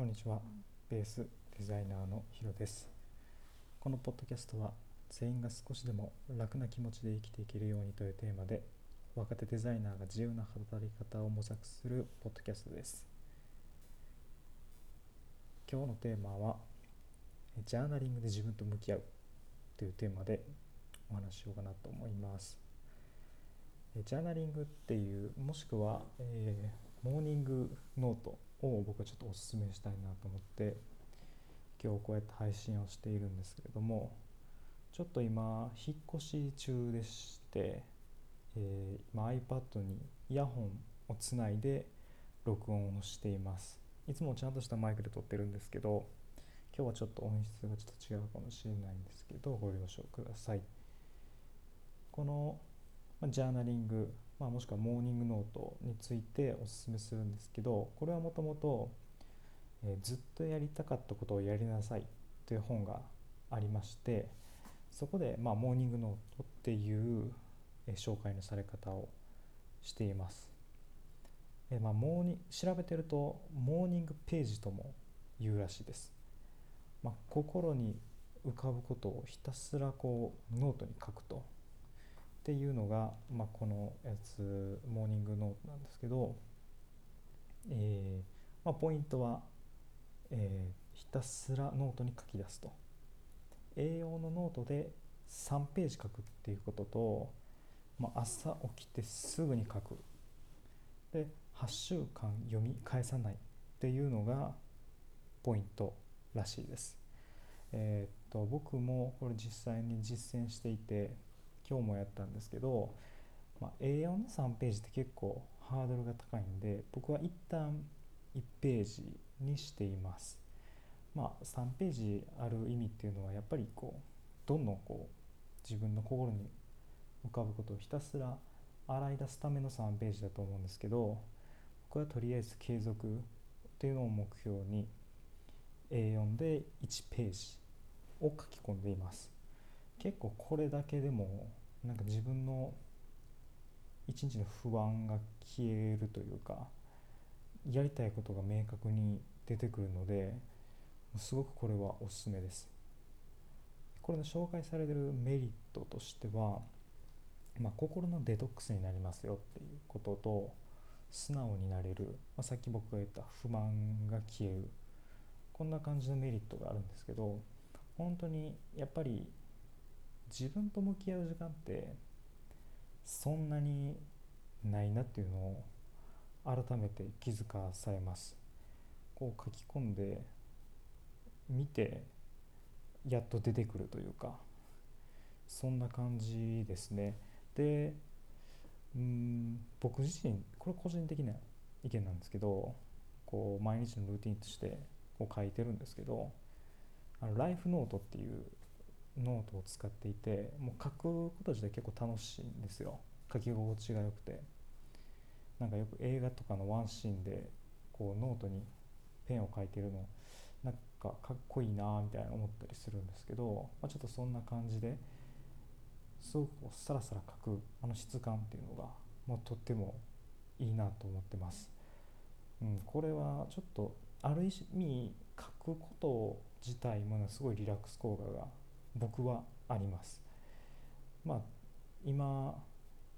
こんにちは。ベースデザイナーのヒロです。このポッドキャストは全員が少しでも楽な気持ちで生きていけるようにというテーマで若手デザイナーが自由な働き方を模索するポッドキャストです。今日のテーマはジャーナリングで自分と向き合うというテーマでお話ししようかなと思います。ジャーナリングっていうもしくは、えー、モーニングノートを僕はちょっとおすすめしたいなと思って今日こうやって配信をしているんですけれどもちょっと今引っ越し中でして、えー、今 iPad にイヤホンをつないで録音をしています。いつもちゃんとしたマイクで撮ってるんですけど今日はちょっと音質がちょっと違うかもしれないんですけどご了承ください。このジャーナリングまあ、もしくはモーニングノートについておすすめするんですけどこれはもともとずっとやりたかったことをやりなさいという本がありましてそこで、まあ、モーニングノートっていう紹介のされ方をしています。えまあ、モーニ調べてるとモーニングページとも言うらしいです。まあ、心に浮かぶことをひたすらこうノートに書くとっていうのが、まあ、このやつモーニングノートなんですけど、えーまあ、ポイントは、えー、ひたすらノートに書き出すと A4 のノートで3ページ書くっていうことと、まあ、朝起きてすぐに書くで8週間読み返さないっていうのがポイントらしいです。えー、っと僕もこれ実際に実践していて今日もやったんですけど、まあ、A4 の3ページって結構ハードルが高いんで僕は一旦1ページにしています。まあ、3ページある意味っていうのはやっぱりこうどんどんこう自分の心に浮かぶことをひたすら洗い出すための3ページだと思うんですけど僕はとりあえず継続っていうのを目標に A4 で1ページを書き込んでいます結構これだけでもなんか自分の一日の不安が消えるというかやりたいことが明確に出てくるのですごくこれはおすすめです。これの紹介されてるメリットとしては、まあ、心のデトックスになりますよっていうことと素直になれる、まあ、さっき僕が言った不満が消える。こんな感じのメリットがあるんですけど本当にやっぱり自分と向き合う時間ってそんなにないなっていうのを改めて気づかされます。こう書き込んで見てやっと出てくるというかそんな感じですね。でうん僕自身これ個人的な意見なんですけどこう毎日のルーティンとしてこう書いてるんですけどあのライフノートっていうノートを使っていてもう書くこと自体結構楽しいんですよ。書き心地が良くて。なんかよく映画とかのワンシーンでこうノートにペンを書いてるのなんかかっこいいなみたいな思ったりするんですけど、まあ、ちょっとそんな感じですごくこうサラサラ書くあの質感っていうのがもうとってもいいなと思ってます、うん、これはちょっとある意味書くこと自体もすごいリラックス効果が僕はあります。まあ今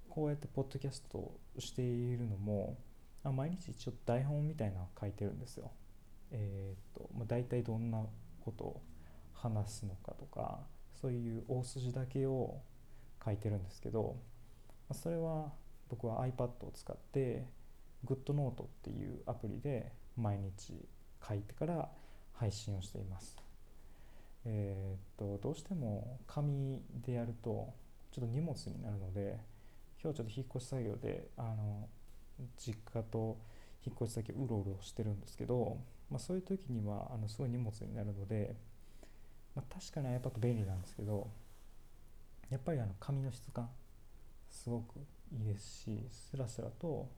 こうやってポッドキャストをしているのも毎日ちょっと台本みたいなの書いてるんですよ。えー、っと、まあ、大体どんなことを話すのかとかそういう大筋だけを書いてるんですけどそれは僕は iPad を使って GoodNote っていうアプリで毎日書いてから配信をしています。えー、っとどうしても紙でやるとちょっと荷物になるので今日ちょっと引っ越し作業であの実家と引っ越し先うろうろしてるんですけど、まあ、そういう時にはあのすごい荷物になるので、まあ、確かに iPad 便利なんですけどやっぱりあの紙の質感すごくいいですしスラスラと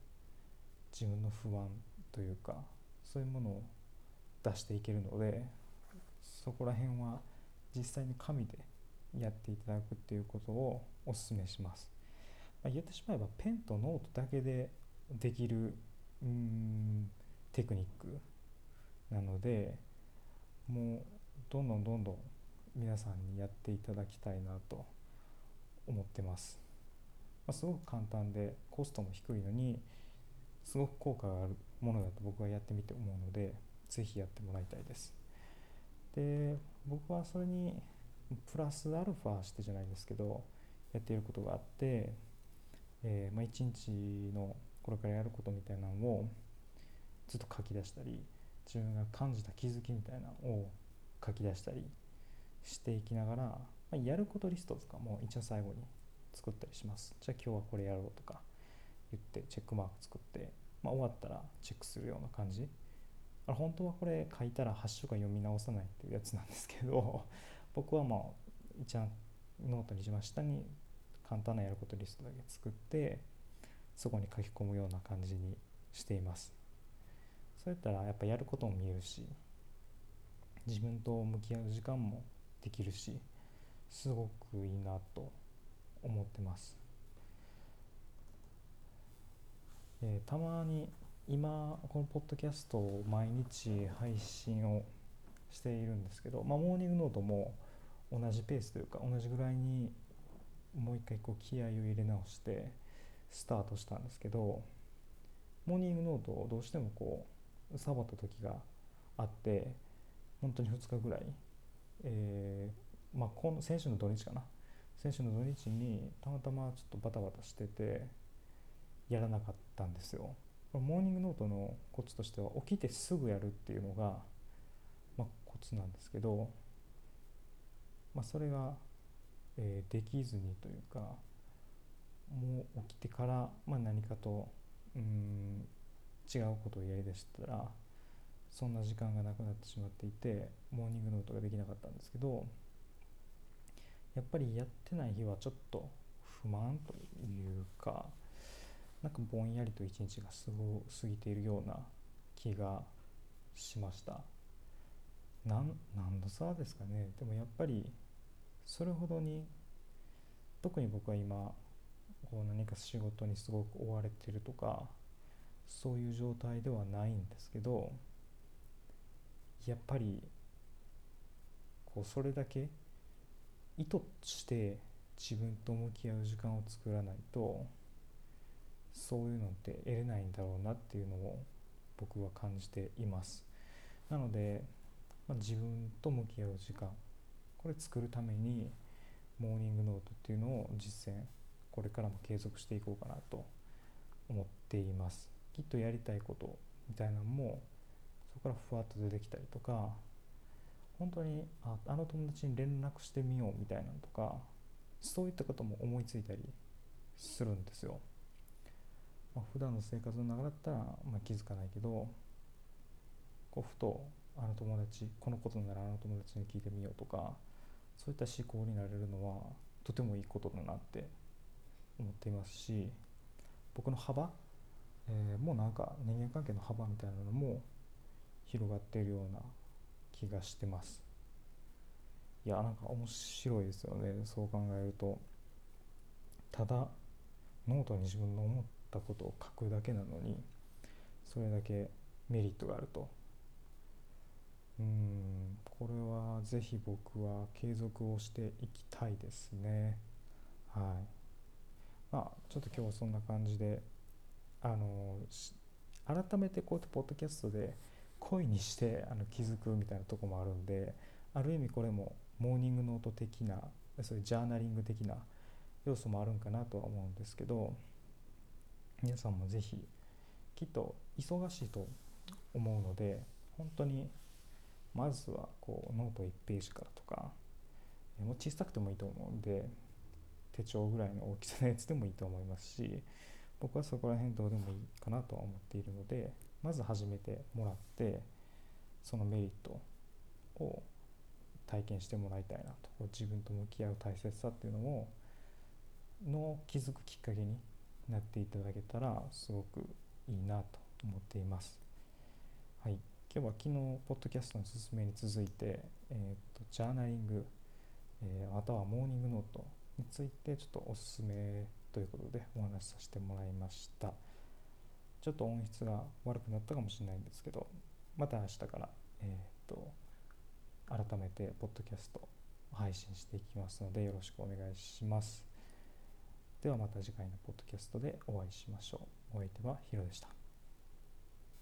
自分の不安というかそういうものを出していけるのでそこら辺は実際に紙でやっていただくっていうことをお勧めします、まあ、言ってしまえばペンとノートだけでできるうんテクニックなのでもうどんどんどんどん皆さんにやっていただきたいなと思ってます、まあ、すごく簡単でコストも低いのにすごく効果があるものだと僕はやってみて思うので是非やってもらいたいです。で僕はそれにプラスアルファしてじゃないんですけどやっていることがあって、えー、まあ、一日のこれからやることみたいなのをずっと書き出したり自分が感じた気づきみたいなのを書き出したりしていきながら、まあ、やることリストとかも一応最後に作ったりします。じゃあ今日はこれやろうとか言ってチェックマーク作って、まあ、終わったらチェックするような感じ本当はこれ書いたら8週間読み直さないっていうやつなんですけど 僕はまあ一応ノートに一番下に簡単なやることリストだけ作ってそこに書き込むような感じにしています。そうやったらやっぱやることも見えるし自分と向き合う時間もできるしすごくいいなと思ってます、えー、たまに今このポッドキャストを毎日配信をしているんですけど、まあ、モーニングノートも同じペースというか同じぐらいにもう一回こう気合を入れ直してスタートしたんですけどモーニングノートをどうしてもこうサボった時があって本当に2日ぐらい、えー、まあ、この先週の土日かな。先週の土日にたまたまちょっとバタバタしててやらなかったんですよ。モーニングノートのコツとしては起きてすぐやるっていうのが、まあ、コツなんですけど、まあ、それが、えー、できずにというかもう起きてから、まあ、何かとうん違うことをやりだしたらそんな時間がなくなってしまっていてモーニングノートができなかったんですけどやっぱりやってない日はちょっと不満というかなんかぼんやりと一日が過ご過ぎているような気がしました。何の差ですかね。でもやっぱりそれほどに特に僕は今こう何か仕事にすごく追われてるとかそういう状態ではないんですけどやっぱりこうそれだけ意図して自分と向き合う時間を作らないとそういうのって得れないんだろうなっていうのを僕は感じていますなので、まあ、自分と向き合う時間これ作るためにモーニングノートっていうのを実践これからも継続していこうかなと思っていますきっとやりたいことみたいなのもそこからふわっと出てきたりとか本当にああの友達に連絡してみようみたいなのとかそういったことも思いついたりするんですよ。まあ、普段の生活の中だったら、まあ、気づかないけどこうふとあの友達このことならあの友達に聞いてみようとかそういった思考になれるのはとてもいいことだなって思っていますし僕の幅、えー、もうなんか人間関係の幅みたいなのも広がっているような気がしてます。いやなんか面白いですよね。そう考えると。ただノートに自分の思ってたことを書くだけなのにそれだけメリットがあると。うんこれはぜひ僕は継続をしていきたいですね。はい。まあちょっと今日はそんな感じであの改めてこうやってポッドキャストで声にしてあの気づくみたいなとこもあるんである意味これもモーニングノート的なそういうジャーナリング的な要素もあるんかなとは思うんですけど皆さんも是非きっと忙しいと思うので本当にまずはこうノート1ページからとかもう小さくてもいいと思うんで手帳ぐらいの大きさのやつでもいいと思いますし僕はそこら辺どうでもいいかなとは思っているのでまず始めてもらってそのメリットを体験してもらいたいなと自分と向き合う大切さっていうのをの気づくきっかけになっていただけたらすごくいいなと思っています。はい、今日は昨日ポッドキャストの勧めに続いて、えーと、ジャーナリング、えー、またはモーニングノートについてちょっとおすすめということでお話しさせてもらいました。ちょっと音質が悪くなったかもしれないんですけどまた明日からえー、と改めてポッドキャスト配信していきますのでよろしくお願いしますではまた次回のポッドキャストでお会いしましょう。お相手はヒロでした。